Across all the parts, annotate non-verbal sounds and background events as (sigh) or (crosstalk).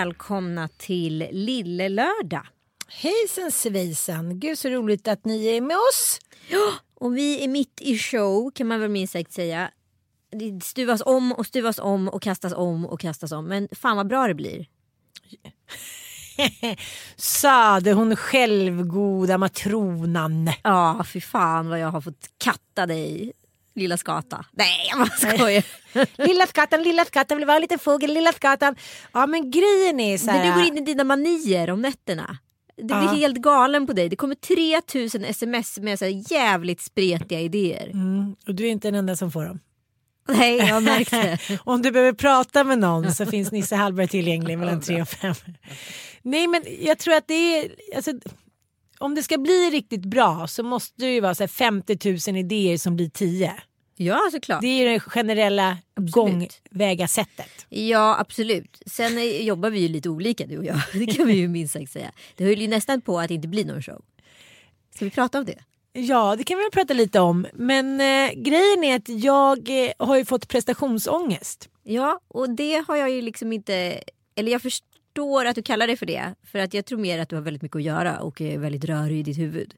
välkomna till Lille Lördag. Hejsan svejsan, gud så roligt att ni är med oss. Ja, och vi är mitt i show kan man väl minst sagt säga. Det stuvas om och stuvas om och kastas om och kastas om. Men fan vad bra det blir. (laughs) Sade hon självgoda matronan. Ja, fy fan vad jag har fått katta dig. Lilla skata. Nej, jag bara skojar. (laughs) lilla skatten, lilla skatten vill vara lite fågel, lilla skatten. Ja men grejen är så här. Men du går in i dina manier om nätterna. Det blir Ja. helt galen på dig. Det kommer 3000 sms med så jävligt spretiga idéer. Mm, och du är inte den enda som får dem. Nej, jag har märkt det. (laughs) Om du behöver prata med någon så finns Nisse (laughs) Hallberg tillgänglig mellan tre och fem. Nej men jag tror att det är, alltså, om det ska bli riktigt bra så måste det ju vara så här 50 000 idéer som blir 10. Ja, såklart. Det är ju det generella gångvägasättet. Ja absolut. Sen eh, jobbar vi ju lite olika du och jag. (laughs) Det kan vi ju minst sagt säga. Det höll ju nästan på att inte bli någon show. Ska vi prata om det? Ja det kan vi väl prata lite om men eh, grejen är att jag eh, har ju fått prestationsångest. Ja och det har jag ju liksom inte. Eller jag förstår att du kallar det för det. För att jag tror mer att du har väldigt mycket att göra och är väldigt rörig i ditt huvud.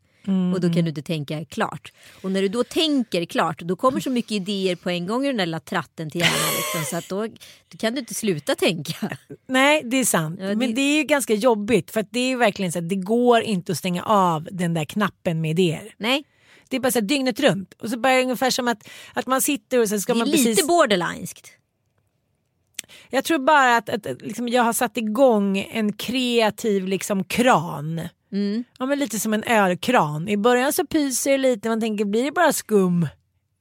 Och då kan du inte tänka klart. Och när du då tänker klart då kommer så mycket idéer på en gång i den där lilla tratten till hjärnan. Liksom, så att då, då kan du inte sluta tänka. Nej det är sant Ja, det- men det är ju ganska jobbigt för det är verkligen så att det går inte att stänga av den där knappen med idéer. Nej, Det är bara så här dygnet runt och så bara ungefär som att, att man sitter och så ska det är man lite precis... borderlineskt. Jag tror bara att, att, liksom jag har satt igång en kreativ liksom kran. Mm. Ja, men lite som en ölkran. I början så pyser det lite, man tänker blir det bara skum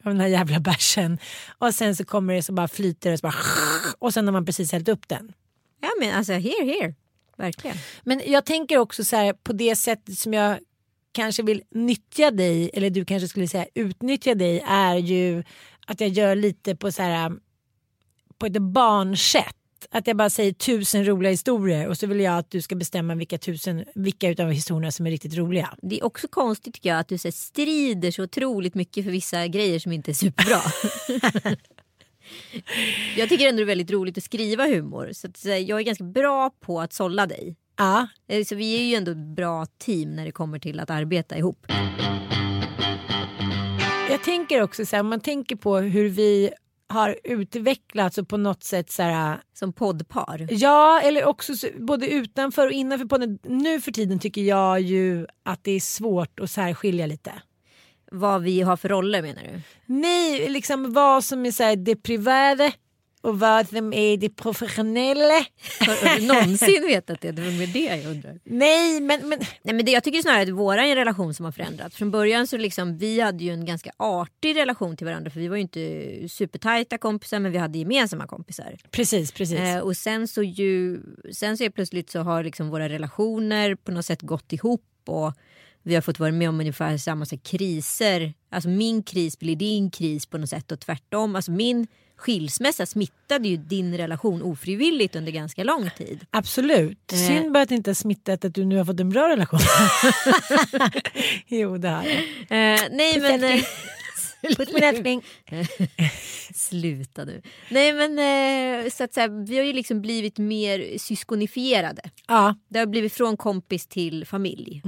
av den här jävla bärsen. Och sen så kommer det så bara flyter det så bara (laughs) och sen har man precis hällt upp den. Ja men alltså here here. Verkligen. Men jag tänker också så här på det sättet som jag kanske vill nyttja dig eller du kanske skulle säga utnyttja dig är ju att jag gör lite på så här på ett barnsätt. Att jag bara säger tusen roliga historier och så vill jag att du ska bestämma vilka tusen, vilka utav historierna som är riktigt roliga. Det är också konstigt tycker jag att du så här, strider så otroligt mycket för vissa grejer som inte är superbra. (laughs) jag tycker ändå det är väldigt roligt att skriva humor. Så, att, så här, jag är ganska bra på att sålla dig. Ja, Eh, Så vi är ju ändå ett bra team när det kommer till att arbeta ihop. jag tänker också så här, om man tänker på hur vi har utvecklats och på något sätt så här Som poddpar. Ja, eller också så, både utanför och innanför podden. Nu för tiden tycker jag ju att det är svårt att särskilja lite. Vad vi har för roller menar du? Nej, liksom vad som är så här det privata och vad som är det professionella. Har du någonsin (laughs) vetat det? Det var med det jag undrar. Nej men, men Nej, men det, jag tycker snarare att en relation som har förändrats. Från början så liksom, vi hade ju en ganska artig relation till varandra för vi var ju inte supertajta kompisar men vi hade gemensamma kompisar. precis precis. Eh, och sen så ju, sen så är plötsligt så har liksom våra relationer på något sätt gått ihop och vi har fått vara med om ungefär samma så här, kriser. Alltså min kris blir din kris på något sätt och tvärtom. Alltså min skilsmässa smittade ju din relation ofrivilligt under ganska lång tid. Absolut. Eh. Synd bara att det inte har smittat att du nu har fått en bra relation. (laughs) jo det har jag. Eh, nej men... eh, Puss min älskling. Sluta nu. Nej men eh, så att här, vi har ju liksom blivit mer syskonifierade. Ja. Det har blivit från kompis till familj.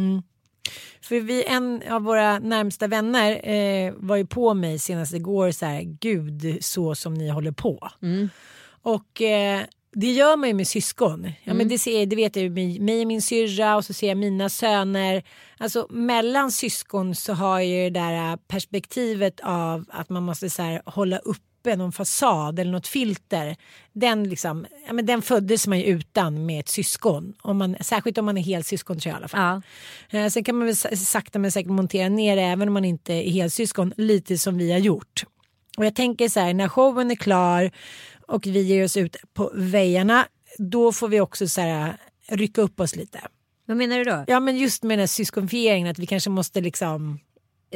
För vi, en av våra närmsta vänner eh, var ju på mig senast igår så här, gud så som ni håller på. Mm. Och eh, det gör man ju med syskon. Ja, men det, ser, det vet jag ju med mig och min syrra och så ser jag mina söner. Alltså mellan syskon så har jag ju det där perspektivet av att man måste så här, hålla uppe någon fasad eller något filter. Den, liksom, ja, men den föddes man ju utan med ett syskon. Om man, särskilt om man är helsyskon tror jag i alla fall. Ja. Eh, Sen kan man väl sa- sakta men säkert montera ner det även om man inte är helsyskon lite som vi har gjort. Och jag tänker så här när showen är klar och vi ger oss ut på väjarna då får vi också så här rycka upp oss lite. Vad menar du då? Ja men just med den här syskonfieringen att vi kanske måste liksom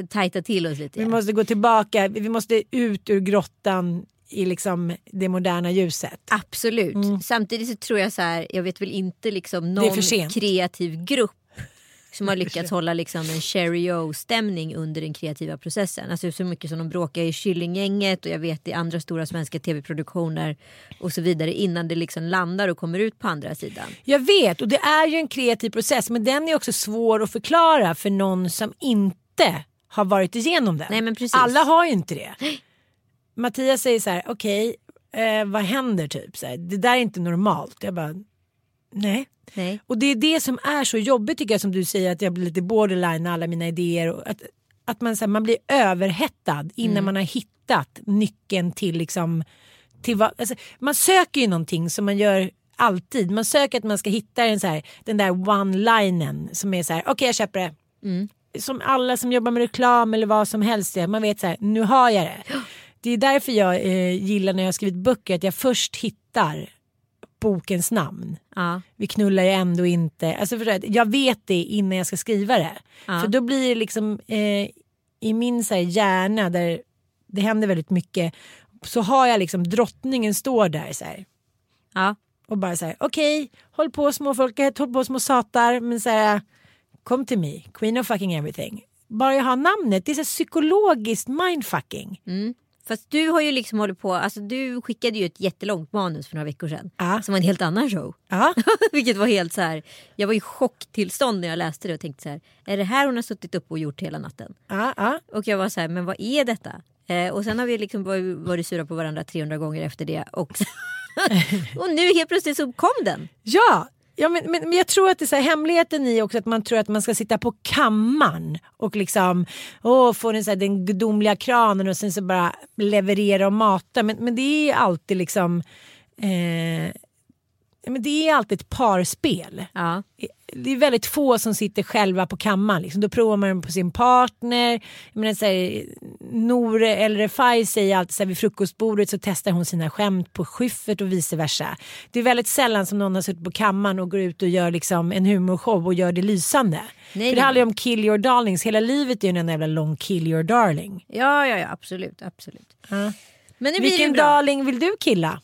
Tajta till oss lite. vi måste gå tillbaka, vi måste ut ur grottan i liksom det moderna ljuset. Absolut. Samtidigt så tror jag så här, jag vet väl inte liksom någon kreativ grupp som har (laughs) lyckats hålla liksom en Cherry O-stämning under den kreativa processen. Alltså så mycket som de bråkar i Killinggänget och jag vet i andra stora svenska tv-produktioner och så vidare innan det liksom landar och kommer ut på andra sidan. Jag vet och det är ju en kreativ process men den är också svår att förklara för någon som inte har varit igenom den. Nej, men precis. Alla har ju inte det. Mattias säger så här, okej eh, vad händer typ? Så här, det där är inte normalt. Jag bara, nej. Nej. Och det är det som är så jobbigt tycker jag som du säger att jag blir lite borderline alla mina idéer. Och att, att man, så här, man blir överhettad innan Mm. man har hittat nyckeln till liksom till vad, alltså, man söker ju någonting som man gör alltid. Man söker att man ska hitta en så här, den där one-linen som är så här, okej jag köper det. Mm. Som alla som jobbar med reklam eller vad som helst. Man vet så här, nu har jag det. Det är därför jag eh, gillar när jag har skrivit böcker att jag först hittar bokens namn. Ja. Vi knullar ju ändå inte. Alltså för att jag vet det innan jag ska skriva det. Ja. För då blir det liksom eh, i min så här, hjärna där det händer väldigt mycket. Så har jag liksom drottningen står där så här. Ja. Och bara så här okej håll på småfolket, håll på små satar. Men så här kom till mig, queen of fucking everything. Bara jag har namnet, det är så psykologiskt mindfucking. Mm. Fast du har ju liksom hållit på, alltså du skickade ju ett jättelångt manus för några veckor sedan. Ja. Som var en helt annan show. Ja. (laughs) Vilket var helt så här. Jag var i chocktillstånd när jag läste det och tänkte så här. Är det här hon har suttit upp och gjort hela natten? Ja. Och jag var så här, men vad är detta? Eh, och sen har vi liksom varit, varit sura på varandra 300 gånger efter det. Och, (laughs) och nu helt plötsligt så kom den. Ja, ja men, men, men jag tror att det är så här, hemligheten i också att man tror att man ska sitta på kammaren och liksom åh, få den, så här, den gudomliga kranen och sen så bara leverera och mata. Men, men det är alltid liksom eh, men det är alltid ett parspel. Ja. Det är väldigt få som sitter själva på kammaren. Liksom. Då provar man på sin partner. Jag menar, så här, Nore eller Refai säger alltid så här, vid frukostbordet så testar hon sina skämt på Schyffert och vice versa. Det är väldigt sällan som någon har suttit på kammaren och går ut och gör liksom en humorshow och gör det lysande. Nej, För det handlar ju om kill your darlings. Hela livet är ju en jävla lång kill your darling. Ja, ja, ja, absolut. absolut. Ja. Men Vilken darling vill du killa?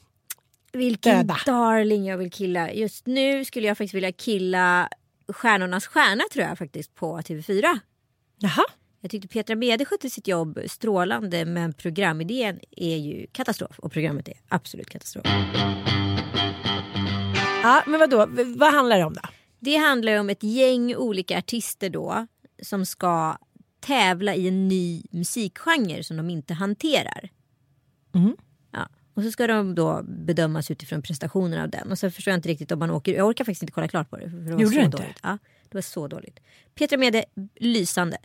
Vilken döda? darling jag vill killa. Just nu skulle jag faktiskt vilja killa Stjärnornas stjärna tror jag faktiskt på TV4. Jaha. Jag tyckte Petra Mede skötte sitt jobb strålande men programidén är ju katastrof och programmet är absolut katastrof. Ja, men vadå? Vad handlar det om då? Det handlar om ett gäng olika artister då som ska tävla i en ny musikgenre som de inte hanterar. Mhm. Ja. Och så ska de då bedömas utifrån prestationen av den. Och så förstår jag inte riktigt om man åker. Jag orkar faktiskt inte kolla klart på det. För det var Gjorde så du inte? dåligt. Ja, det var så dåligt. Petra Mede, lysande.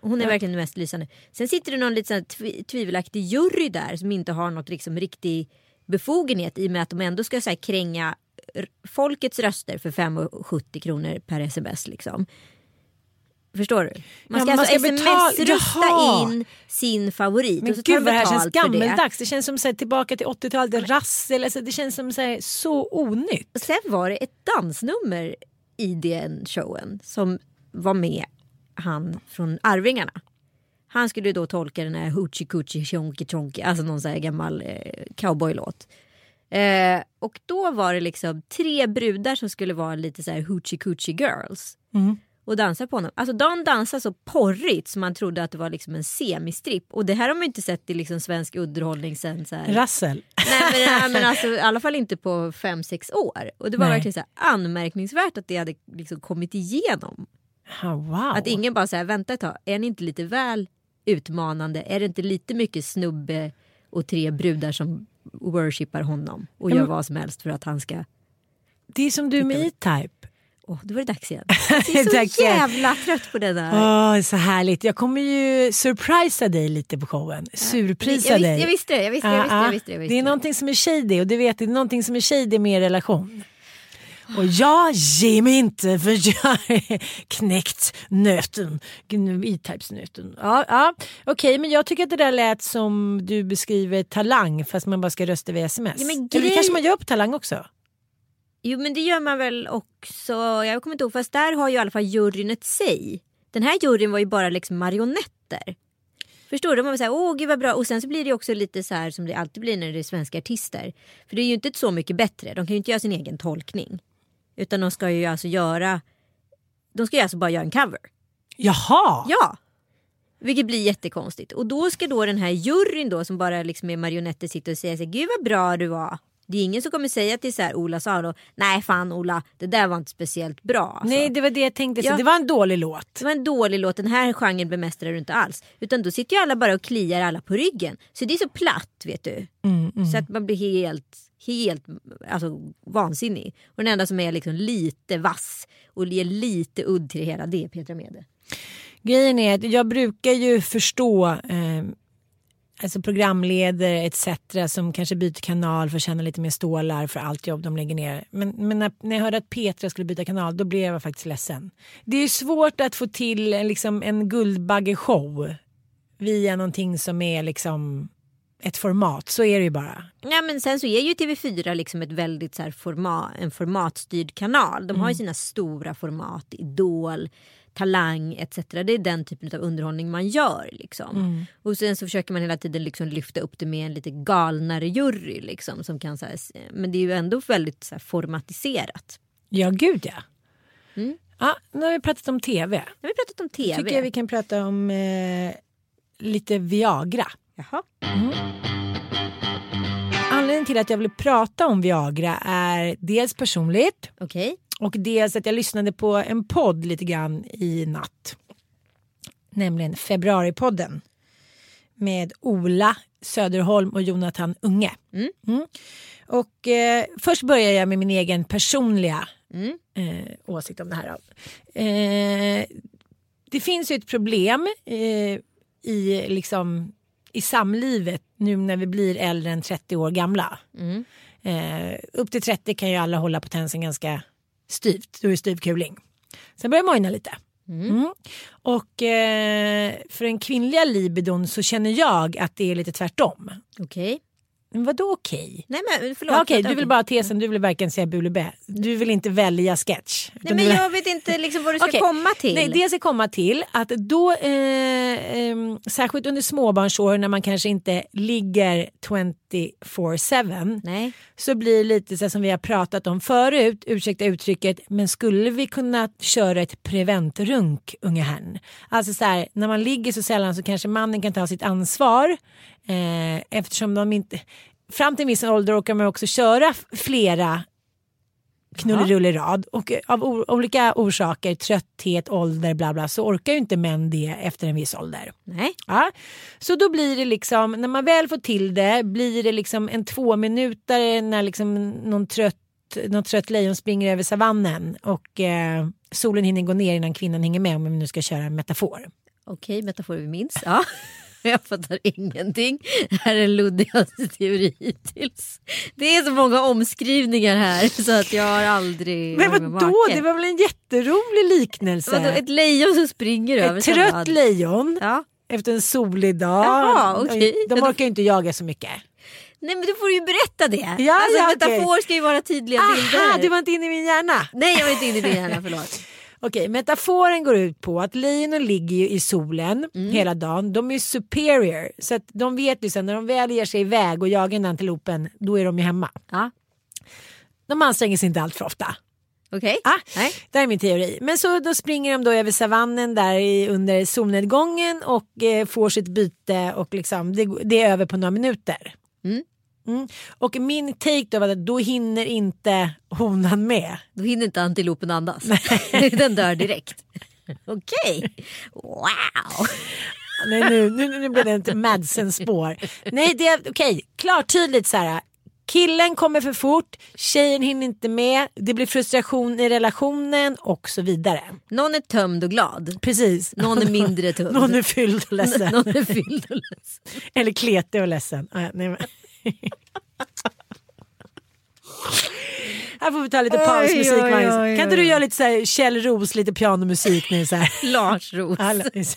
Hon är verkligen den mest lysande. Sen sitter det någon lite tvi- tvivelaktig jury där som inte har något liksom riktigt befogenhet i och med att de ändå ska så här, kränga folkets röster för 5,70 kronor per sms. Liksom. Förstår du? Man Ja, ska man alltså sms-rösta in sin favorit Men och så gud vad det här känns för det. gammeldags. Det. känns som så här, tillbaka till 80-talet, rassel. Alltså, det känns som så, här, så onytt. Och sen var det ett dansnummer i den showen som var med han från Arvingarna. Han skulle då tolka den här Hoochie Coochie Chonky Chonky, alltså någon sån här gammal eh, cowboylåt. Eh, och då var det liksom tre brudar som skulle vara lite så här Hoochie Coochie girls. Och dansa på honom. Alltså de dansar så porrigt som man trodde att det var liksom en semistripp. Och det här har man ju inte sett i liksom svensk underhållning sen så här. Rassel. Nej men, nej, men (laughs) alltså, i alla fall inte på fem sex år. Och det var Nej. verkligen så här anmärkningsvärt att det hade liksom kommit igenom. Ah, wow. Att ingen bara säger vänta ett tag, är ni inte lite väl utmanande? Är det inte lite mycket snubbe och tre brudar som worshipar honom och gör vad som helst för att han ska... Det är som du med E-Type. Åh, då var det dags igen. (laughs) Jag är så jävla trött på det där. Åh, så härligt. Jag kommer ju surprisa dig lite på showen. Surprisa jag, dig. visste, jag visste det, jag visste det, jag visste det. Jag visste Det är någonting som är shady och du vet det är någonting som är shady med er relation. Och jag ger mig inte för (laughs) jag är knäckt nöten. E-types-nöten. Ja, ja. Okej, men jag tycker att det där lät som du beskriver talang fast man bara ska rösta via sms. Ja, men Eller det grej- kanske man gör på talang också. Jo men det gör man väl också. Jag kommer inte ihåg fast där har ju i alla fall juryn ett säg. Den här juryn var ju bara liksom marionetter. Förstår du? Man var såhär, åh gud vad bra. Och sen så blir det också lite så här som det alltid blir när det är svenska artister. För det är ju inte så mycket bättre. De kan ju inte göra sin egen tolkning. Utan de ska ju alltså göra, de ska ju alltså bara göra en cover. Jaha! Ja. Vilket blir jättekonstigt. Och då ska då den här juryn då som bara liksom är marionetter sitta och säga så här, gud vad bra du var. Det är ingen som kommer säga till så här Ola Salo, nej fan Ola, det där var inte speciellt bra. Alltså. Nej, det var det jag tänkte. Så Ja. Det var en dålig låt. Det var en dålig låt, den här genren bemästrar du inte alls. Utan då sitter ju alla bara och kliar alla på ryggen. Så det är så platt vet du. Mm, Så att man blir helt, helt alltså, vansinnig. Och den enda som är liksom lite vass och ger lite udd till det hela det är Petra Mede. Grejen är att jag brukar ju förstå eh, alltså programledare etc. som kanske byter kanal för att tjäna lite mer stålar för allt jobb de lägger ner. Men, men när, när jag hörde att Petra skulle byta kanal då blev jag faktiskt ledsen. Det är svårt att få till liksom, en Guldbaggeshow via någonting som är liksom ett format. Så är det ju bara. Ja, men sen så är ju TV4 liksom ett väldigt så här format, en formatstyrd kanal. De har ju sina stora format, Idol, Talang etc. Det är den typen av underhållning man gör. Liksom. Och sen så försöker man hela tiden liksom lyfta upp det med en lite galnare jury. Liksom, som kan, så här, men det är ju ändå väldigt så här, formatiserat. Ja, gud ja. Mm. ja. Nu har vi pratat om tv. Nu har vi pratat om TV. tycker jag vi kan prata om eh, lite Viagra. Jaha. Anledningen till att jag vill prata om Viagra är dels personligt Okej. Och dels att jag lyssnade på en podd lite grann i natt. Nämligen Februaripodden med Ola Söderholm och Jonathan Unge. Mm. Och eh, först börjar jag med min egen personliga Mm. eh, åsikt om det här. Eh, det finns ju ett problem eh, i, liksom, i samlivet nu när vi blir äldre än 30 år gamla. Mm. Eh, upp till 30 kan ju alla hålla potensen ganska styvt. Då är det styv kuling. Sen börjar det mojna lite. Mm. Och eh, för den kvinnliga libidon så känner jag att det är lite tvärtom. Okej. Men vadå okej? Nej men förlåt. Ja, okej, vänta, du vill bara ha tesen, du vill varken säga bu eller bä. Du vill inte välja sketch. Nej men vill- jag vet inte liksom vad du ska Okej. komma till. Nej, det jag ska komma till att då, eh, eh, särskilt under småbarnsår när man kanske inte ligger 24-7 Nej. så blir det lite så som vi har pratat om förut, ursäkta uttrycket, men skulle vi kunna köra ett preventrunk unga herrn? Alltså så här, när man ligger så sällan så kanske mannen kan ta sitt ansvar eh, eftersom de inte, fram till en viss ålder orkar man också köra flera knullerull i rad och eh, av olika orsaker, trötthet, ålder, bla bla, så orkar ju inte män det efter en viss ålder. Nej. Ja. Så då blir det liksom, när man väl får till det, blir det liksom en två minuter när liksom någon trött, någon trött lejon springer över savannen och eh, solen hinner gå ner innan kvinnan hänger med om vi nu ska köra en metafor. Okej, metafor vi minns. Ja. (laughs) (laughs) Jag fattar ingenting. Det här är den luddigaste teori hittills. Det är så många omskrivningar här så att jag har aldrig Men vadå, det var väl en jätterolig liknelse? Vadå, ett lejon som springer över Ett trött sand. lejon Ja. efter en solig dag. Jaha, okej. De orkar ju inte jaga så mycket. Nej men då får du ju berätta det. Ja, alltså, ja, metafor ska ju vara tydliga Aha, bilder. du var inte inne i min hjärna. Nej jag var inte inne i din hjärna, (laughs) förlåt. Okej, metaforen går ut på att lejonen ligger ju i solen Mm. hela dagen. De är superior så att de vet ju sen när de väl ger sig iväg och jagar den antilopen då är de ju hemma. Ja, De anstränger sig inte allt för ofta. okej. Ah, Nej. det är min teori. Men så då springer de då över savannen där i, under solnedgången och eh, får sitt byte och liksom, det, det är över på några minuter. Mm. Mm. Och min take då var att då hinner inte honan med. Då hinner inte antilopen andas. (laughs) Den dör direkt. Okej. Wow. Nej, nu, nu, nu blev det inte Madsen-spår. Nej, det är okej. Klart tydligt så här. Killen kommer för fort, tjejen hinner inte med, det blir frustration i relationen och så vidare. Någon är tömd och glad. Precis. Någon är mindre tömd. Någon är fylld och ledsen. Någon är fylld och ledsen. Eller kletig och ledsen. Nej, men. (laughs) Här får vi ta lite Oj, pausmusik. oj, Magnus. oj, Kan inte oj. du göra lite så här Kjell Roos, lite pianomusik nu så här? Lars Roos. (laughs)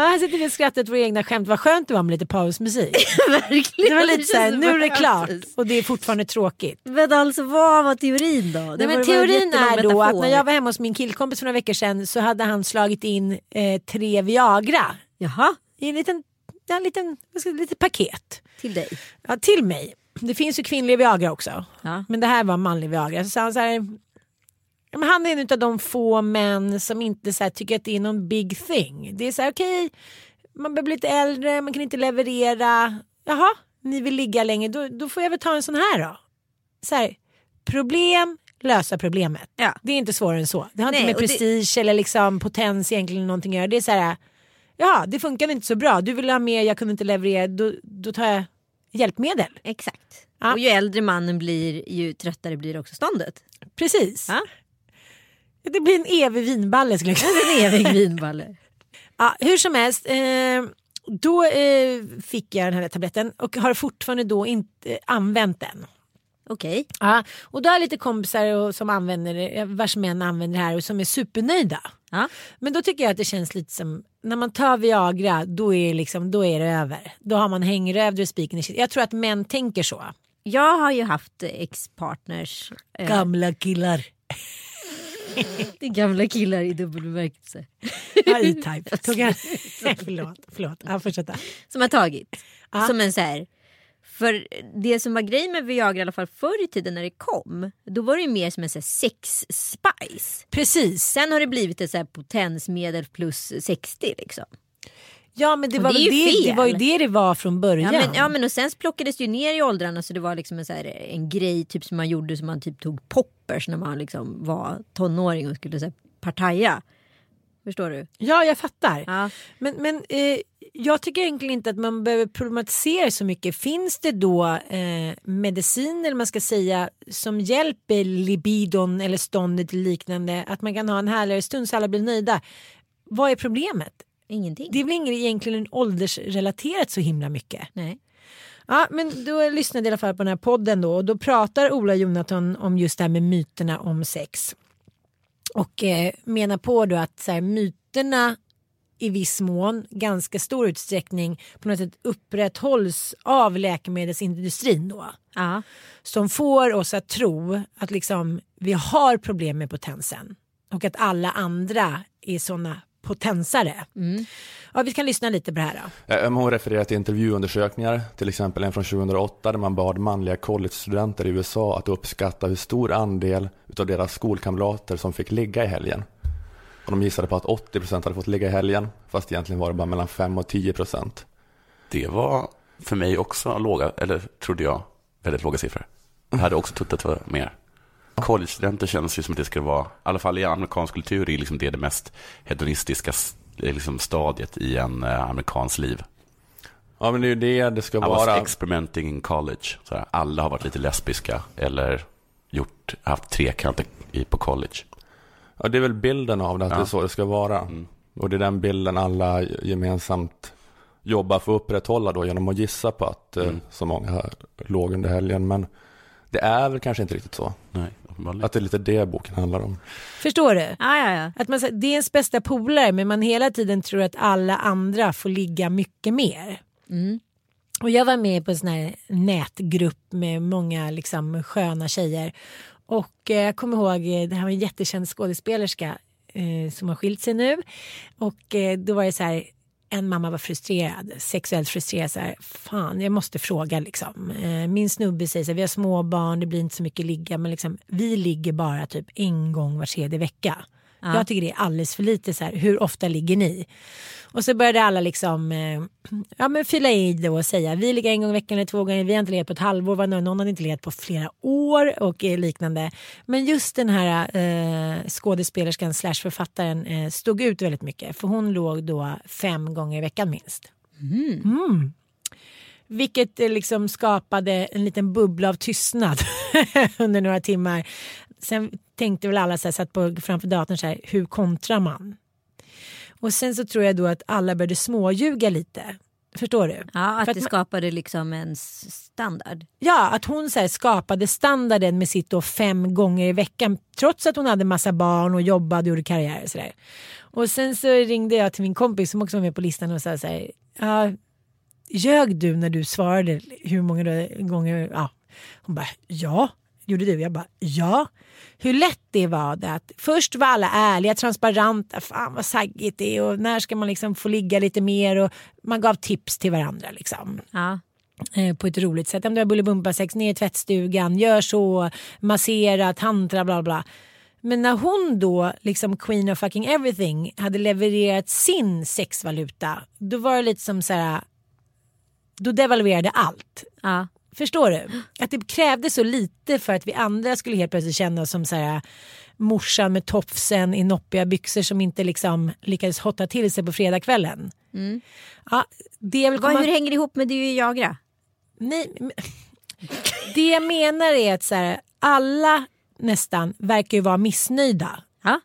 här sitter vi och skrattar åt våra egna skämt. Vad skönt det var med lite pausmusik. (laughs) Verkligen. Det var lite så här, känns nu är det klart och det är fortfarande tråkigt. Men alltså vad var teorin då? Det Nej, men teorin är då att när jag var hemma hos min killkompis för några veckor sedan så hade han slagit in eh, tre Viagra Jaha, i en liten, en liten, ska lite paket. till dig. Ja, till mig. Det finns ju kvinnlig Viagra också. Ja. Men det här var manlig Viagra. Så sa han så här, men han är en av de få män som inte så här, tycker att det är någon big thing. Det är så här okej, man börjar bli lite äldre, man kan inte leverera. Jaha, ni vill ligga länge, då, då får jag väl ta en sån här då. Så här, problem, lösa problemet. Ja. Det är inte svårare än så. Det har Nej, inte med och det- prestige eller liksom potens egentligen någonting att göra. Det är så här, ja det funkade inte så bra, du vill ha mer, jag kunde inte leverera, då, då tar jag hjälpmedel. Exakt. Ja. Och ju äldre mannen blir ju tröttare blir också ståndet. Precis. Ja. Det blir en evig vinballe skulle jag säga. (laughs) En evig vinballe. Ja, hur som helst, eh, då eh, fick jag den här tabletten och har fortfarande då inte eh, använt den. Okej. Ja, och då har jag lite kompisar och, som använder det, eh, vars män använder det här och som är supernöjda. Ja. Men då tycker jag att det känns lite som när man tar Viagra då är, liksom, då är det över. Då har man hängröv, då är spiken i kist. Jag tror att män tänker så. Jag har ju haft ex-partners. Eh, Gamla killar. Det är gamla killar i dubbel bemärkelse. E-Type. (laughs) Tog förlåt, förlåt. Ja, fortsätta. Som har tagit. Ja. Som en så här. För det som var grejen med Viagra i alla fall förr i tiden när det kom. Då var det ju mer som en sex-spice. Precis. Sen har det blivit ett så här potensmedel plus 60 liksom. Ja men det var, det det, det var ju det det var från början. Ja men, ja men och sen plockades det ju ner i åldrarna så det var liksom en, så här, en grej typ som man gjorde som man typ tog poppers när man liksom var tonåring och skulle så här, partaja. Förstår du? Ja, jag fattar. Ja. Men, men eh, jag tycker egentligen inte att man behöver problematisera så mycket. Finns det då eh, medicin eller man ska säga som hjälper libidon eller ståndet liknande att man kan ha en härligare stund så alla blir nöjda. Vad är problemet? Ingenting. Det är väl inget egentligen åldersrelaterat så himla mycket. Nej. Ja, men då lyssnade jag i alla fall på den här podden då och då pratar Ola Jonathan om just det här med myterna om sex. Och eh, menar på då att så här, myterna i viss mån, ganska stor utsträckning på något sätt upprätthålls av läkemedelsindustrin då. Ja. Som får oss att tro att liksom vi har problem med potensen och att alla andra är sådana potensare. Ja, vi kan lyssna lite på det här då. Eh, Hon refererar till intervjuundersökningar, till exempel en från 2008 där man bad manliga collegestudenter i USA att uppskatta hur stor andel utav deras skolkamrater som fick ligga i helgen. Och de gissade på att 80% hade fått ligga i helgen, fast egentligen var det bara mellan 5 och 10%. Det var för mig också låga, eller trodde jag, väldigt låga siffror. Jag hade också trott att det var mer. College-studenter känns ju som att det ska vara, i alla fall i amerikansk kultur, är liksom det det mest hedonistiska liksom stadiet i en eh, amerikans liv. Ja men det är ju det det ska I was vara. experimenting in college. Så här, alla har varit lite lesbiska eller gjort, haft trekanter i- på college. Ja, det är väl bilden av det, att Ja. det är så det ska vara. Mm. Och det är den bilden alla gemensamt jobbar för att upprätthålla då genom att gissa på att eh, Mm. så många låg under helgen. Men det är väl kanske inte riktigt så. Nej, uppenbarligen. Att det är lite det boken handlar om. Förstår du? Ja, ja, ja. Att man, det är ens bästa polare men man hela tiden tror att alla andra får ligga mycket mer. Mm. Och jag var med på en sån här nätgrupp med många liksom, sköna tjejer. Och eh, jag kommer ihåg, eh, det här var en jättekänd skådespelerska eh, som har skilt sig nu. Och eh, då var det så här, en mamma var frustrerad, sexuellt frustrerad. Så här, Fan, jag måste fråga liksom. Eh, min snubbe säger så här, vi har små barn, det blir inte så mycket ligga. Men liksom, vi ligger bara typ en gång var tredje vecka. Ja. Jag tycker det är alldeles för lite. Så här, hur ofta ligger ni? Och så började alla liksom eh, (clears throat) ja, men fylla i det och säga vi ligger en gång i veckan eller två gånger. Vi har inte legat på ett halvår. Var någon, hade inte legat på flera år och eh, liknande. Men just den här eh, skådespelerskan slash författaren eh, stod ut väldigt mycket. För hon låg då fem gånger i veckan minst. Mm. Vilket eh, liksom skapade en liten bubbla av tystnad (laughs) under några timmar. Sen tänkte väl alla så här, satt på, framför datorn så här, hur kontrar man? Och sen så tror jag då att alla började småljuga lite. Förstår du? ja att För att det man- skapade liksom en standard. Ja, att hon så skapade standarden med sitt då fem gånger i veckan trots att hon hade massa barn och jobbade och gjorde karriär. Och, så där. och sen så ringde jag till min kompis som också var med på listan och sa så här, ja, ljög du när du svarade hur många gånger? Ja. Hon bara, ja. Gjorde du? Jag bara, ja. Hur lätt det var det att först var alla ärliga, transparenta, fan vad saggigt det är och när ska man liksom få ligga lite mer och man gav tips till varandra liksom Ja. eh, på ett roligt sätt. Om du har bullybumpa-sex, ner i tvättstugan, gör så, massera, tantra, bla bla. Men när hon då, liksom queen of fucking everything, hade levererat sin sexvaluta, då var det lite som så här, då devalverade allt. Ja. Förstår du? Att det krävdes så lite för att vi andra skulle helt plötsligt känna oss som så här, morsan med tofsen i noppiga byxor som inte liksom lyckades hotta till sig på fredagskvällen. Ja, det vill komma... hur hänger det ihop med du och Jagra? Nej, men- (laughs) det jag menar är att så här, alla nästan verkar ju vara missnöjda. Ja.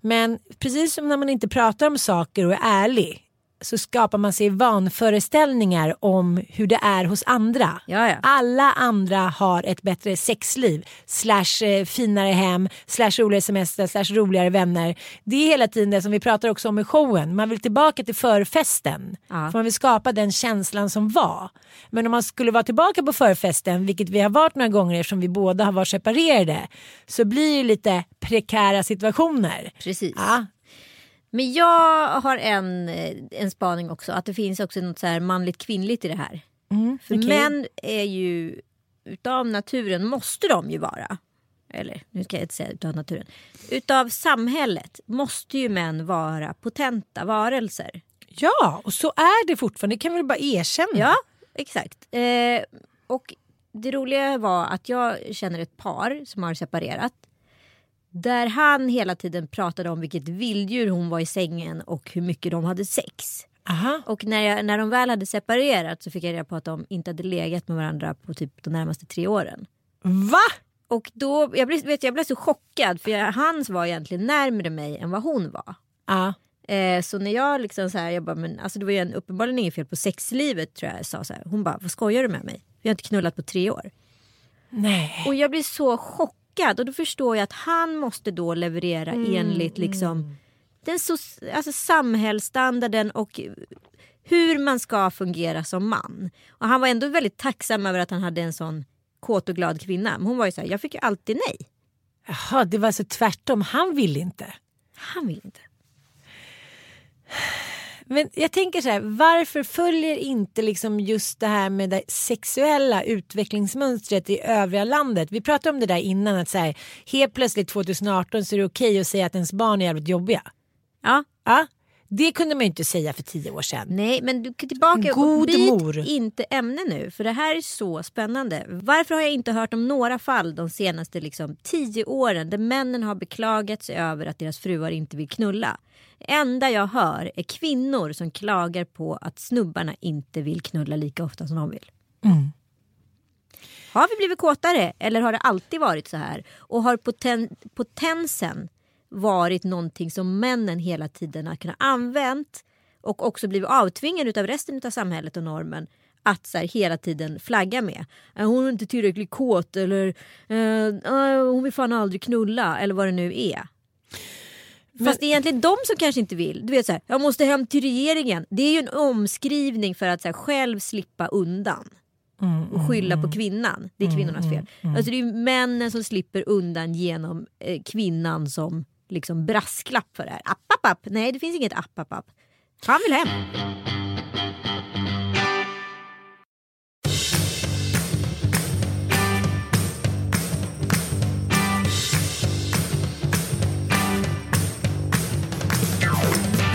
Men precis som när man inte pratar om saker och är ärlig så skapar man sig vanföreställningar om hur det är hos andra. Ja, ja. Alla andra har ett bättre sexliv, slash eh, finare hem, slash roligare semester, slash roligare vänner. Det är hela tiden det som vi pratar också om i showen. Man vill tillbaka till förfesten. Ja. För man vill skapa den känslan som var. Men om man skulle vara tillbaka på förfesten, vilket vi har varit några gånger eftersom vi båda har varit separerade, så blir det lite prekära situationer. Precis. Ja, Men jag har en, eh, en spaning också. Att det finns också något så här manligt kvinnligt i det här. mm, För okej. män är ju utav naturen måste de ju vara. Eller nu ska jag inte säga utav naturen. Utav samhället måste ju män vara potenta varelser. Ja, och så är det fortfarande. Det kan vi bara erkänna. Ja, exakt. Eh, och det roliga var att jag känner ett par som har separerat. Där han hela tiden pratade om vilket vilddjur hon var i sängen och hur mycket de hade sex. Aha. Och när, jag, när de väl hade separerat så fick jag reda på att de inte hade legat med varandra på typ de närmaste tre åren. Va? Och då, jag blev, vet, jag blev så chockad för jag, hans var egentligen närmare mig än vad hon var. Ja. Eh, så när jag liksom så här, jag bara, men alltså det var ju en, uppenbarligen inget fel på sexlivet tror jag jag sa så här. Hon bara, vad skojar du med mig? Vi har inte knullat på tre år. Nej. Och jag blir så chockad och då förstår jag att han måste då leverera enligt liksom den so alltså samhällsstandarden och hur man ska fungera som man. Och han var ändå väldigt tacksam över att han hade en sån kåt och glad kvinna. Men hon var ju så här, jag fick ju alltid nej. Jaha, det var så tvärtom. Han ville inte. Han vill inte. Men jag tänker så här, varför följer inte liksom just det här med det sexuella utvecklingsmönstret i övriga landet? Vi pratade om det där innan att så här, helt plötsligt 2018 så är det okej att säga att ens barn är jävligt jobbiga. Ja, Ja, Det kunde man ju inte säga för tio år sedan. Nej, men du tillbaka God och byt mor. inte ämne nu. För det här är så spännande. Varför har jag inte hört om några fall de senaste liksom, tio åren där männen har beklagat sig över att deras fruar inte vill knulla? Det enda jag hör är kvinnor som klagar på att snubbarna inte vill knulla lika ofta som de vill. Har vi blivit kåtare eller har det alltid varit så här? Och har poten potensen varit någonting som männen hela tiden har kunnat använt och också blivit avtvingade av resten av samhället och normen att så här, hela tiden flagga med. "Äh, Hon är inte tillräckligt kåt eller eh, hon vill fan aldrig knulla eller vad det nu är. Fast det är egentligen de som kanske inte vill. Du vet så här, jag måste hem till regeringen. Det är ju en omskrivning för att så här, själv slippa undan och skylla på kvinnan. Det är kvinnornas fel. Alltså det är männen som slipper undan genom eh, kvinnan som liksom brasklapp för det här. App, app, app. Nej, det finns inget app, app, app. Han vill hem.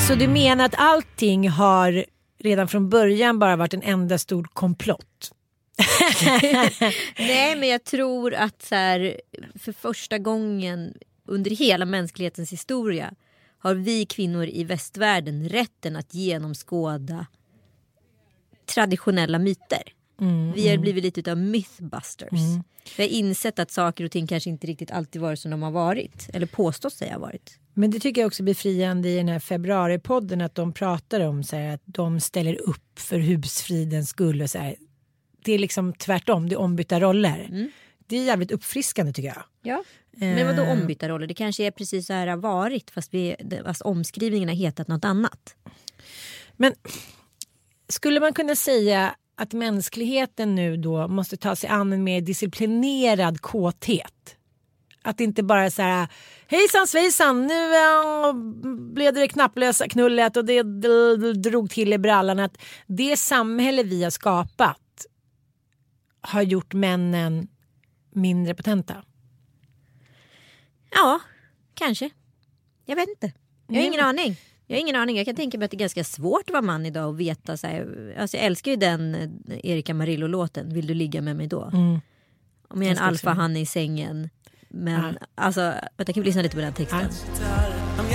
Så du menar att allting har redan från början bara varit en enda stor komplott? (laughs) Nej, men jag tror att så här, för första gången under hela mänsklighetens historia har vi kvinnor i västvärlden rätten att genomskåda traditionella myter. vi har blivit lite av mythbusters. Vi har insett att saker och ting kanske inte riktigt alltid varit som de har varit. Eller påstått sig ha varit. Men det tycker jag också blir friande i den här februaripodden att de pratar om så här, att de ställer upp för husfridens skull och så här. Det är liksom tvärtom, det är ombytta roller. Det är jävligt uppfriskande tycker jag. Ja. Men vadå Eh. ombytta roller? Det kanske är precis så här har varit fast, vi, fast omskrivningen har hetat något annat. Men skulle man kunna säga att mänskligheten nu då måste ta sig an en mer disciplinerad kåthet? Att det inte bara är så här hejsan svejsan nu äh, blev det det knapplösa knullet och det drog till i brallan. Att det samhälle vi har skapat har gjort männen mindre potenta. Ja, kanske. Jag vet inte. Jag har ingen aning. Jag har ingen aning. Jag kan tänka mig att det är ganska svårt att vara man idag och veta. Så här, alltså jag älskar ju den eh, Erika Marillo-låten. Vill du ligga med mig då? Om jag är en alfahanne i sängen. Men alltså, vänta, kan vi lyssna lite på den texten? Om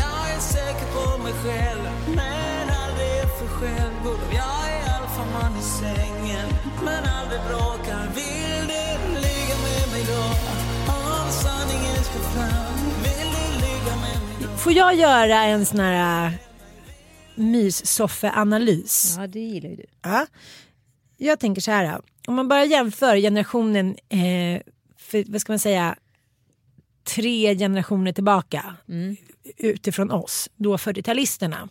Får jag göra en sån här äh, myssoffeanalys? Ja, det gillar ju du. Ja. Jag tänker så här. Om man bara jämför generationen, eh, för, vad ska man säga, tre generationer tillbaka utifrån oss, då 40-talisterna.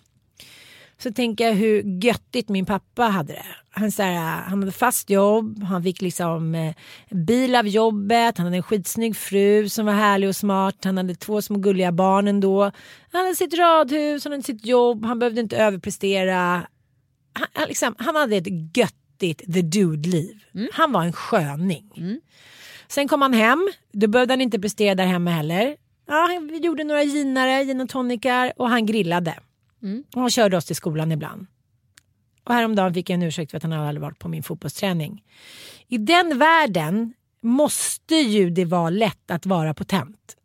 Så tänker jag hur göttigt min pappa hade det. Han, så här, han hade fast jobb, han fick liksom eh, bil av jobbet, han hade en skitsnygg fru som var härlig och smart, han hade två små gulliga barn ändå. Han hade sitt radhus, han hade sitt jobb, han behövde inte överprestera han, han, liksom, han hade ett göttigt the dude-liv. Han var en sköning. Sen kom han hem, då behövde han inte prestera där hemma heller. Ja, han- vi gjorde några ginare, gin och tonikar och han grillade. Och han körde oss till skolan ibland. Och häromdagen fick jag en ursäkt för att han aldrig varit på min fotbollsträning. I den världen måste ju det vara lätt att vara potent.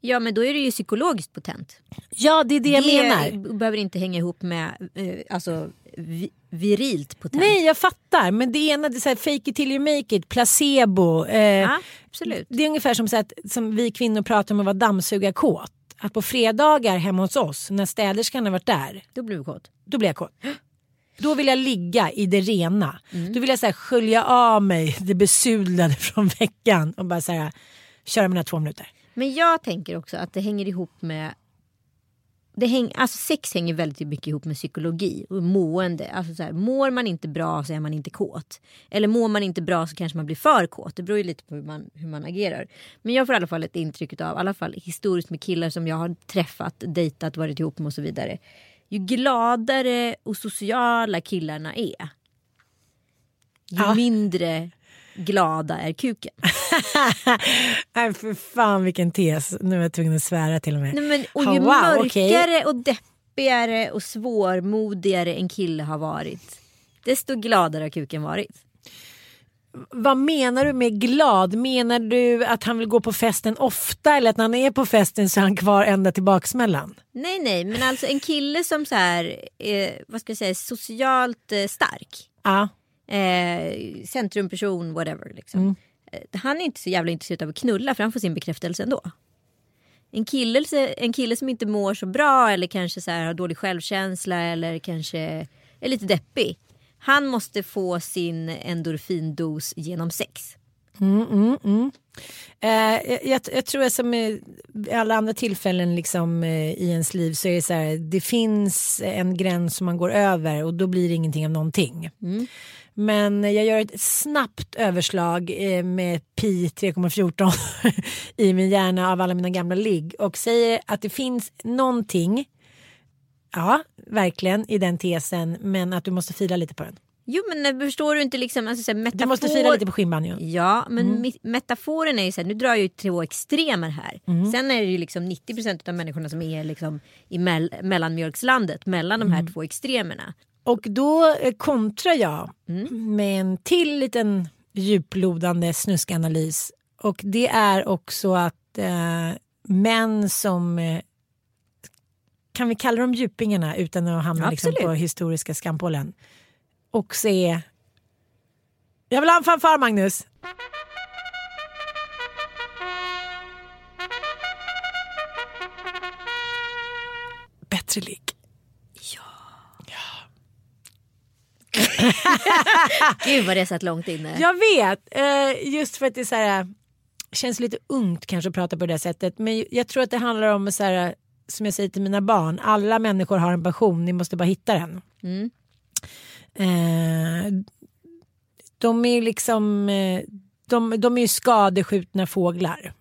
Ja, men då är det ju psykologiskt potent. Ja, det är det jag menar. behöver inte hänga ihop med eh, alltså, vi, virilt potent. Nej, jag fattar. Men det ena det är så här, fake it till you make it, placebo. Eh, Ja, absolut. Det är ungefär som, så att, som vi kvinnor pratar om att vara dammsugarkåt. Att på fredagar hemma hos oss, när städerskan har varit där, Då blir du kåt. då blir jag kåt. Då vill jag ligga i det rena. Då vill jag så här, skölja av mig det besudlade från veckan och bara så här, köra mina två minuter. Men jag tänker också att det hänger ihop med det häng, alltså sex hänger väldigt mycket ihop med psykologi och mående. Alltså så här, mår man inte bra så är man inte kåt. Eller mår man inte bra så kanske man blir för kåt. Det beror ju lite på hur man, hur man agerar. Men jag får i alla fall ett intryck av, i alla fall historiskt med killar som jag har träffat, dejtat, varit ihop med och så vidare. Ju gladare och sociala killarna är. Ju Ja. mindre glada är kuken. (laughs) Nej för fan vilken tes. Nu är jag tvungen att svära till och med. Nej, men, och ju wow, mörkare okej. och deppigare och svårmodigare en kille har varit, desto gladare har kuken varit. Vad menar du med glad? Menar du att han vill gå på festen ofta eller att när han är på festen så är han kvar ända till baksmällan? Nej, nej, men alltså en kille som så här, eh, vad ska jag säga, socialt eh, stark. Ja. Eh, centrumperson, whatever. Liksom. Mm. Eh, Han är inte så jävla intresserad av att knulla för han får sin bekräftelse ändå. En kille, en kille som inte mår så bra eller kanske så här, har dålig självkänsla eller kanske är lite deppig. Han måste få sin endorfindos genom sex. Mm, mm, mm. Eh, jag, jag, jag tror att som i alla andra tillfällen liksom, eh, i ens liv så är det så här, det finns en gräns som man går över och då blir det ingenting av någonting. Men jag gör ett snabbt överslag eh, med pi 3,14 (laughs) i min hjärna av alla mina gamla ligg och säger att det finns någonting, ja verkligen i den tesen, men att du måste fila lite på den. Jo men eh, förstår du inte liksom alltså, så här, metafor... Du måste fila lite på skinnbanjon. Ja men mi- metaforen är ju så här, nu drar jag ju två extremer här. Sen är det ju liksom 90% av människorna som är liksom i mell- mellanmjölkslandet mellan de här två extremerna. Och då eh, kontrar jag med en till liten djuplodande snuskanalys. Och det är också att eh, män som eh, kan vi kalla dem djupingarna utan att hamna liksom på historiska skampålen. Också är... Jag vill ha en fanfar Magnus! Bättre ligg. (laughs) Gud vad det satt långt inne. Jag vet, eh, just för att det är så här, känns lite ungt kanske att prata på det sättet. Men jag tror att det handlar om så här, som jag säger till mina barn, alla människor har en passion, ni måste bara hitta den. Mm. Eh, de är liksom, eh, de, de är ju skadeskjutna fåglar.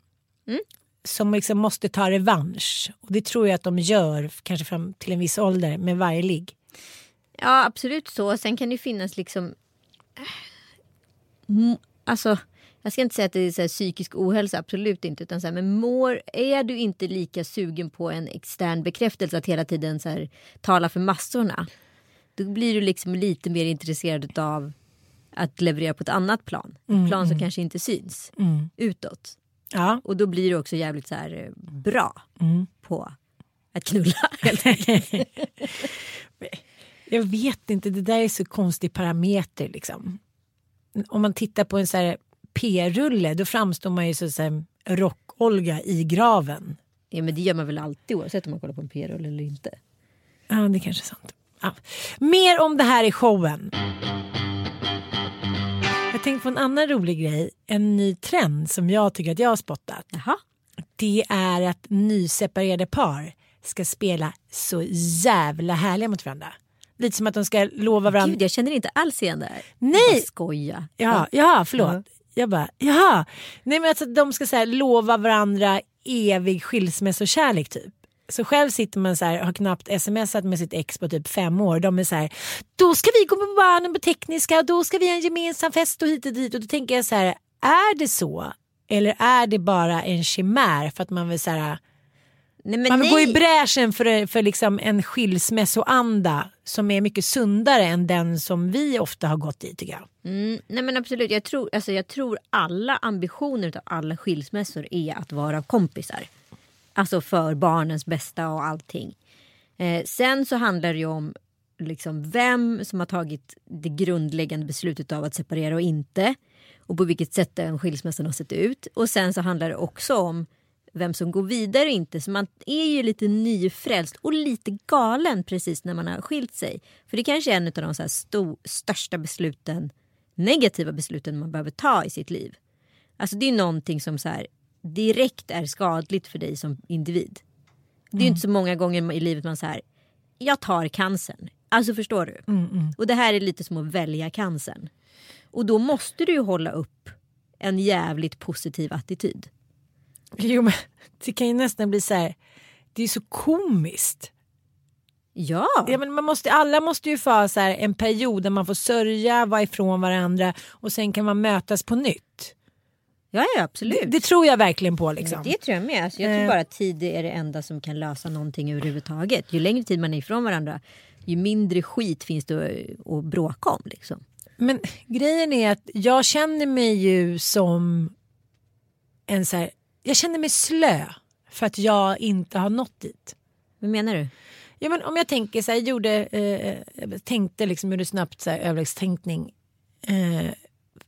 Mm. Som liksom måste ta revansch. Och det tror jag att de gör, kanske fram till en viss ålder, med varje ligg. Ja absolut så. Sen kan det finnas liksom... Mm, Alltså, jag ska inte säga att det är så psykisk ohälsa, absolut inte. Utan så här, men mår, är du inte lika sugen på en extern bekräftelse att hela tiden så här, tala för massorna. Då blir du liksom lite mer intresserad av att leverera på ett annat plan. Ett plan som kanske inte syns utåt. Ja. Och då blir du också jävligt så här, eh, bra på att knulla. (laughs) helt enkelt. (laughs) Jag vet inte, det där är så konstig parameter liksom. Om man tittar på en så här p-rulle då framstår man ju som rock-Olga i graven. ja, men det gör man väl alltid oavsett om man kollar på en p-rulle eller inte. Ja, det är kanske är sant. Ja. Mer om det här i showen. Jag tänkte på en annan rolig grej. En ny trend som jag tycker att jag har spottat. Jaha. Det är att nyseparerade par ska spela så jävla härliga mot varandra. Lite som att de ska lova varandra. Gud, jag känner inte alls igen det här. Nej. Jag skoja. Ja, ja förlåt. Jag bara, jaha. Nej men alltså de ska så här, lova varandra evig skilsmässokärlek typ. Så själv sitter man så här, har knappt smsat med sitt ex på typ fem år. De är så här, då ska vi gå på barnen på tekniska, då ska vi ha en gemensam fest och hit och dit. Och då tänker jag så här, är det så? Eller är det bara en chimär för att man vill så här, Nej, men man vill nej. gå i bräschen för, för liksom en skilsmässoanda som är mycket sundare än den som vi ofta har gått i tycker jag. Mm, nej men absolut, jag tror, alltså, jag tror alla ambitioner av alla skilsmässor är att vara kompisar. Alltså för barnens bästa och allting. Eh, sen så handlar det ju om liksom vem som har tagit det grundläggande beslutet av att separera och inte. Och på vilket sätt den skilsmässan har sett ut. Och sen så handlar det också om vem som går vidare och inte. Så man är ju lite nyfrälst och lite galen precis när man har skilt sig. För det kanske är en av de så här sto- största besluten, negativa besluten man behöver ta i sitt liv. Alltså det är någonting som så här, direkt är skadligt för dig som individ. Det är ju inte så många gånger i livet man säger jag tar cancern. Alltså förstår du? Och det här är lite som att välja cancern. Och då måste du ju hålla upp en jävligt positiv attityd. Jo, men det kan ju nästan bli så här. Det är så komiskt. Ja, Ja, men man måste, alla måste ju få så här en period där man får sörja, vara ifrån varandra och sen kan man mötas på nytt. Ja, ja absolut. Det, det tror jag verkligen på. Liksom. Det tror jag med. Alltså, jag tror Eh. bara att tid är det enda som kan lösa någonting överhuvudtaget. Ju längre tid man är ifrån varandra ju mindre skit finns det att, att bråka om. Liksom. Men grejen är att jag känner mig ju som en så här, jag känner mig slö för att jag inte har nått dit. Vad menar du? Ja, men om jag tänker så här, jag gjorde, eh, jag tänkte liksom, gjorde snabbt så här, överläggstänkning eh,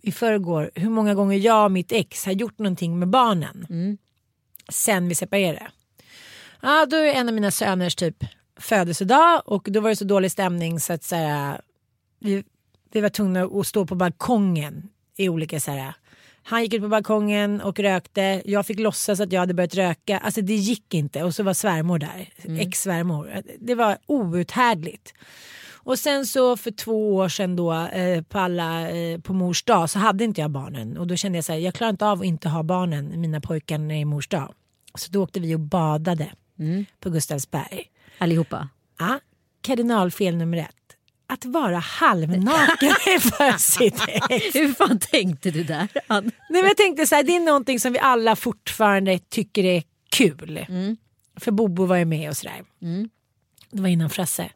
i förrgår hur många gånger jag och mitt ex har gjort någonting med barnen sen vi separerade. Ja, då är en av mina söners typ födelsedag och då var det så dålig stämning så att så här, vi, vi var tvungna att stå på balkongen i olika så här. Han gick ut på balkongen och rökte. Jag fick låtsas att jag hade börjat röka. Alltså det gick inte. Och så var svärmor där. Ex-svärmor. Det var outhärdligt. Och sen så för två år sedan då eh, på, alla, eh, på mors dag så hade inte jag barnen. Och då kände jag så här, jag klarar inte av att inte ha barnen, mina pojkar när det är mors dag. Så då åkte vi och badade på Gustavsberg. Allihopa? Ja, kardinalfel nummer ett. Att vara halvnaken (laughs) för sitt ex. Hur fan tänkte du där? Nej, men jag tänkte så här, det är någonting som vi alla fortfarande tycker är kul. För Bobo var ju med och sådär. Det var innan Frasse.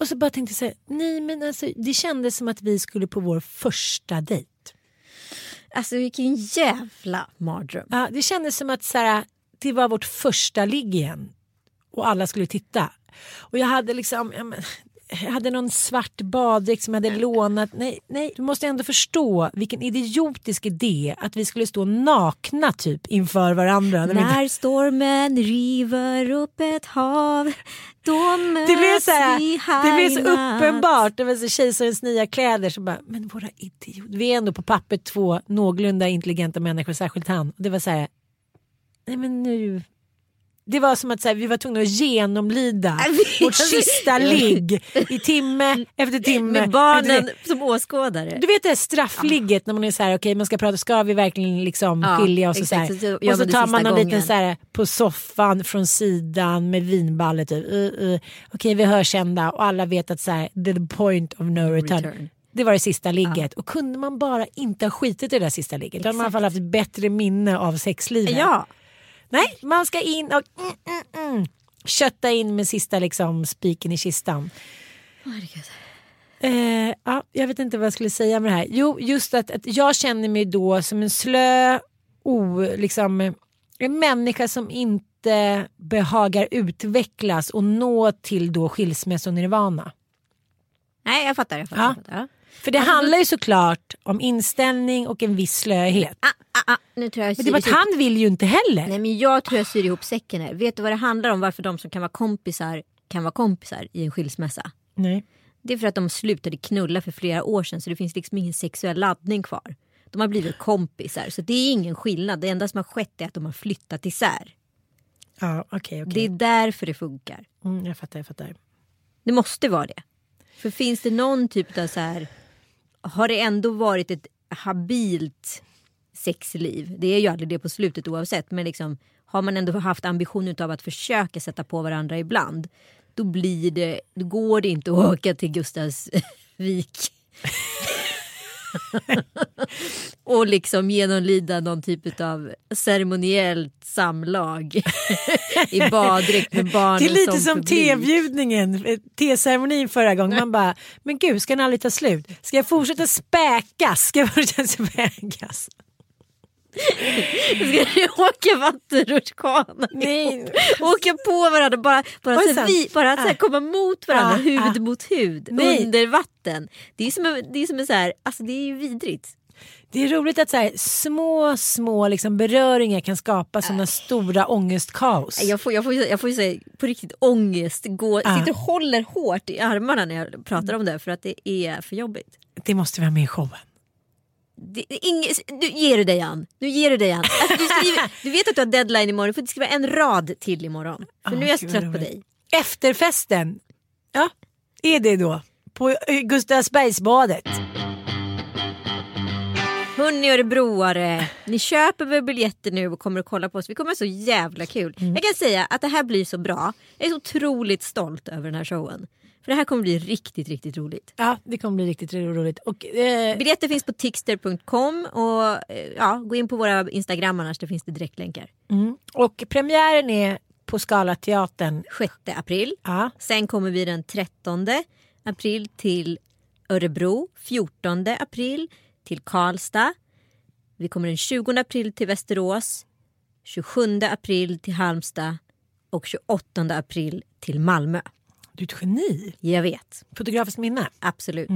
Och så bara tänkte jag så här, nej men alltså det kändes som att vi skulle på vår första dejt. Alltså vilken jävla mardröm. Ja, det kändes som att så här, det var vårt första ligg igen. Och alla skulle titta. Och jag hade liksom, ja, men, jag hade någon svart baddräkt som jag hade lånat. Nej, nej, du måste ändå förstå vilken idiotisk idé att vi skulle stå nakna typ inför varandra. när inte- stormen river upp ett hav då möts Det blev så, här, vi här det blev så uppenbart. Det var så kejsarens nya kläder. Så bara, men våra idioter. Vi är ändå på papper två någorlunda intelligenta människor, särskilt han. Och det var så här, nej men nu. Det var som att så här, vi var tvungna att genomlida (laughs) vårt sista (laughs) ligg i timme efter timme. Med barnen som åskådare. Du vet det här straffligget när man är så här, okej man ska prata, ska vi verkligen liksom Ja, skilja oss och så här. så Och så tar man någon liten gången. så här på soffan från sidan med vinballe typ. Uh, uh. Okej vi hörs kända och alla vet att så här, the point of no return. return. Det var det sista ligget och kunde man bara inte ha skitit i det där sista ligget. Då hade man i alla fall haft bättre minne av sexlivet. Ja, Nej, man ska in och mm, mm, mm, kötta in med sista liksom spiken i kistan. herregud. Eh, ja, jag vet inte vad jag skulle säga med det här. Jo, just att, att jag känner mig då som en slö, o, liksom, en människa som inte behagar utvecklas och nå till då skilsmässonirvana. Nej jag fattar. Jag fattar, Ja. jag fattar. För det handlar ju såklart om inställning och en viss slöhet. Ah, ah. Nu tror jag Men det var att han vill ju inte heller. Nej men jag tror jag syr ihop säcken här. Vet du vad det handlar om varför de som kan vara kompisar kan vara kompisar i en skilsmässa? Nej. Det är för att de slutade knulla för flera år sedan så det finns liksom ingen sexuell laddning kvar. De har blivit kompisar så det är ingen skillnad. Det enda som har skett är att de har flyttat isär. Ja, okej, Det okej. är därför det funkar. Mm, jag fattar, jag fattar. Det måste vara det. För finns det någon typ av så här. Har det ändå varit ett habilt sexliv? Det är ju aldrig det på slutet oavsett. Men liksom, har man ändå haft ambitionen av att försöka sätta på varandra ibland. Då blir det, då går det inte att åka till Gustavsvik. (laughs) (laughs) och liksom genomlida någon typ av ceremoniellt samlag (laughs) i baddräkt med barnen Det är lite som publik. tebjudningen, teceremonin förra gången. Man bara, men gud ska den aldrig ta slut? Ska jag fortsätta späkas? Ska jag fortsätta späkas? Ska ni åka vattenrutschkana? Nej. Åka på varandra, bara, bara, så vi, bara så här, Ah. komma mot varandra, Ah, hud ah. mot hud, Nej. under vatten. Det är som en, det är som en så här, alltså det är ju vidrigt. Det är roligt att så här, små, små liksom beröringar kan skapa sådana stora ångestkaos. Jag får, jag får, jag får ju säga på riktigt ångest, gå, Ah. sitter och håller hårt i armarna när jag pratar om det för att det är för jobbigt. Det måste vi ha med i showen. Det, nu ger du dig an. Nu ger du dig an. Alltså, du, skriver, (laughs) du vet att du har deadline imorgon, du får skriva en rad till imorgon. För Ah, nu är jag så trött på dig. Efterfesten, ja, är det då? På eh, Gustavsbergsbadet. Hörni örebroare, ni köper väl biljetter nu och kommer att kolla på oss. Vi kommer att ha så jävla kul. Mm. Jag kan säga att det här blir så bra. Jag är så otroligt stolt över den här showen. För det här kommer bli riktigt, riktigt roligt. Ja, det kommer bli riktigt roligt. Och, eh, Biljetter finns på tixter.com och eh, ja, gå in på våra Instagram annars, där finns det direktlänkar. mm. och premiären är på Scalateatern. 6 april. Ja. Sen kommer vi den 13 april till Örebro. 14 april till Karlstad. Vi kommer den 20 april till Västerås. 27 april till Halmstad. Och 28 april till Malmö. Du är ett geni. Jag vet, Fotografiskt minne. absolut.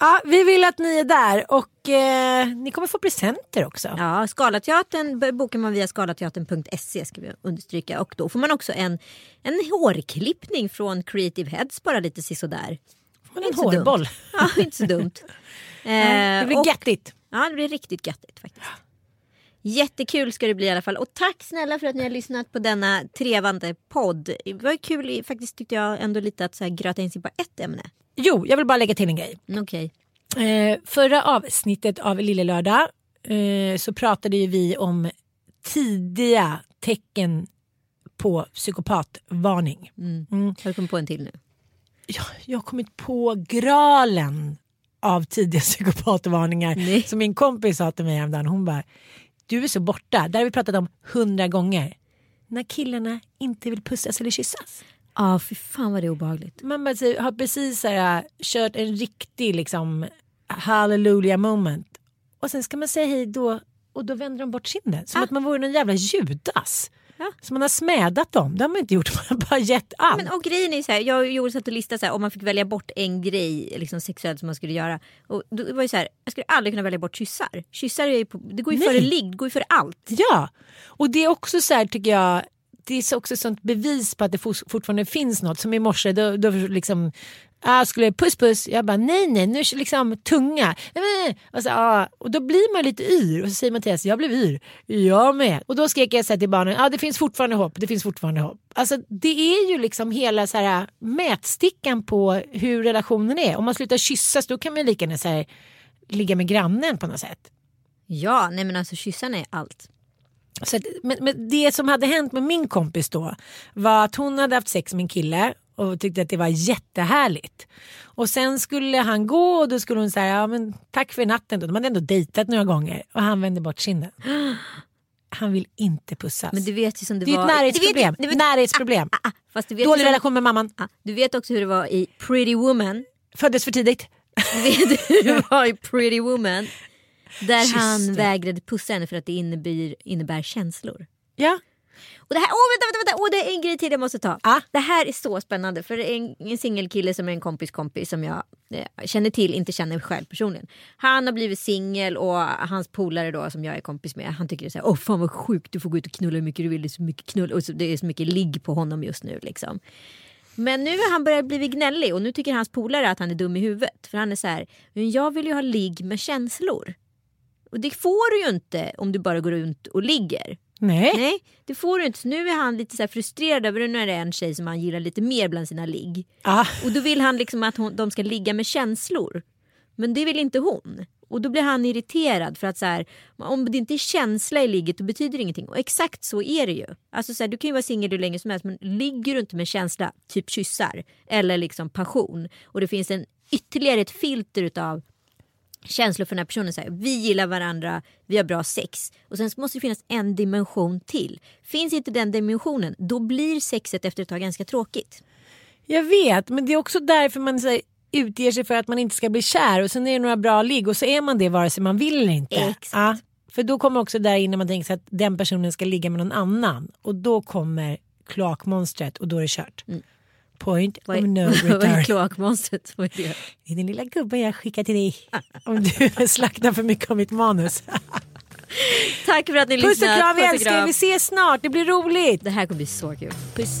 Ja, vi vill att ni är där och eh, ni kommer få presenter också. Ja, Skalateatern bokar man via skalateatern.se ska vi understryka. Och då får man också en, en hårklippning från Creative Heads bara lite sisådär. Men en Inte så dumt. hårboll. Ja, inte så dumt. (laughs) Eh, Det blir och- göttigt. Ja, det blir riktigt göttigt faktiskt. Jättekul ska det bli i alla fall. Och tack snälla för att ni har lyssnat på denna trevande podd. Det var kul faktiskt tyckte jag ändå lite att så här gröta in sig på ett ämne. Jo, jag vill bara lägga till en grej. Okej. Eh, förra avsnittet av Lille Lördag eh, så pratade ju vi om tidiga tecken på psykopatvarning. Mm. Mm. Har du kommit på en till nu? Ja, jag har kommit på gralen av tidiga (laughs) psykopatvarningar Nej. som min kompis sa till mig häromdagen. Hon bara, du är så borta. Där har vi pratat om hundra gånger. När killarna inte vill pussas eller kyssas. Ja, fy fan vad det är obehagligt. Man bara, så, har precis så här, kört en riktig liksom hallelujah moment. Och sen ska man säga hej då och då vänder de bort kinden. Som Ah. att man vore någon jävla Judas. Ja. Så man har smädat dem. Det har man inte gjort. (laughs) Man har bara gett allt. Men och grejen är ju så här, jag Joel satt och listade så här, om man fick välja bort en grej liksom sexuellt som man skulle göra. Och då var det så här, jag skulle aldrig kunna välja bort kyssar. Kyssar är ju på, det går ju Nej. före ligg, det går ju före allt. Ja, och det är också så här tycker jag. Det är så också sånt bevis på att det fort- fortfarande finns något. Som i morse, då, då liksom, ah, skulle puss puss. Jag bara nej nej, nu är liksom tunga. Och, så, ah, och då blir man lite yr. Och så säger Mattias, jag blev yr. Jag med. Och då skrek jag så här till barnen, ah, det finns fortfarande hopp, det finns fortfarande hopp. Alltså det är ju liksom hela så här, mätstickan på hur relationen är. Om man slutar kyssas då kan man lika gärna så här, ligga med grannen på något sätt. Ja, nej men alltså kyssarna är allt. Så att, men, men det som hade hänt med min kompis då var att hon hade haft sex med en kille och tyckte att det var jättehärligt. Och sen skulle han gå och då skulle hon säga ja, men tack för natten. Då. De hade ändå dejtat några gånger och han vände bort kinden. Han vill inte pussas. Men du vet ju som det, det är var... ett närhetsproblem. Du vet, du vet, närhetsproblem. ah, fast du vet, Dålig relation med mamman. ah, du vet också hur det var i Pretty Woman. Föddes för tidigt. Du vet (laughs) hur det var i Pretty Woman. Där Just han det. vägrade pussa henne för att det innebär, innebär känslor. Ja. Och det här, åh vänta, vänta, vänta, åh, det är en grej till jag måste ta. Ah. Det här är så spännande för det är en, en singelkille som är en kompis kompis som jag eh, känner till, inte känner själv personligen. Han har blivit singel och hans polare då som jag är kompis med, han tycker det är så här, åh fan vad sjukt, du får gå ut och knulla hur mycket du vill, det är så mycket knull och så, det är så mycket ligg på honom just nu liksom. Men nu har han börjat bli gnällig och nu tycker hans polare att han är dum i huvudet. För han är så här, men jag vill ju ha ligg med känslor. Och det får du ju inte om du bara går runt och ligger. Nej. Nej, det får du inte. Så nu är han lite så frustrerad över det. Nu är det en tjej som han gillar lite mer bland sina ligg. Ah. Och då vill han liksom att hon, de ska ligga med känslor. Men det vill inte hon. Och då blir han irriterad för att så här, om det inte är känsla i ligget då betyder det ingenting. Och exakt så är det ju. Alltså så här, du kan ju vara singel hur länge som helst men ligger du inte med känsla, typ kyssar eller liksom passion och det finns en ytterligare ett filter utav känslor för den här personen. Så här, vi gillar varandra, vi har bra sex. Och sen måste det finnas en dimension till. Finns inte den dimensionen, då blir sexet efter ett tag ganska tråkigt. Jag vet, men det är också därför man så här, utger sig för att man inte ska bli kär och sen är det några bra ligg och så är man det vare sig man vill eller inte. Exakt. Ja, för då kommer också där in när man tänker sig att den personen ska ligga med någon annan och då kommer kloakmonstret och då är det kört. Point Vad of no (laughs) vad är return. kloakmonstret? Vad är det? Det är den lilla gubben jag skickar till dig om du (laughs) slaktar för mycket av mitt manus. Tack för att ni Puss och lyssnade. kram, vi älskar er. Vi ses snart, det blir roligt. Det här kommer bli så kul. Puss.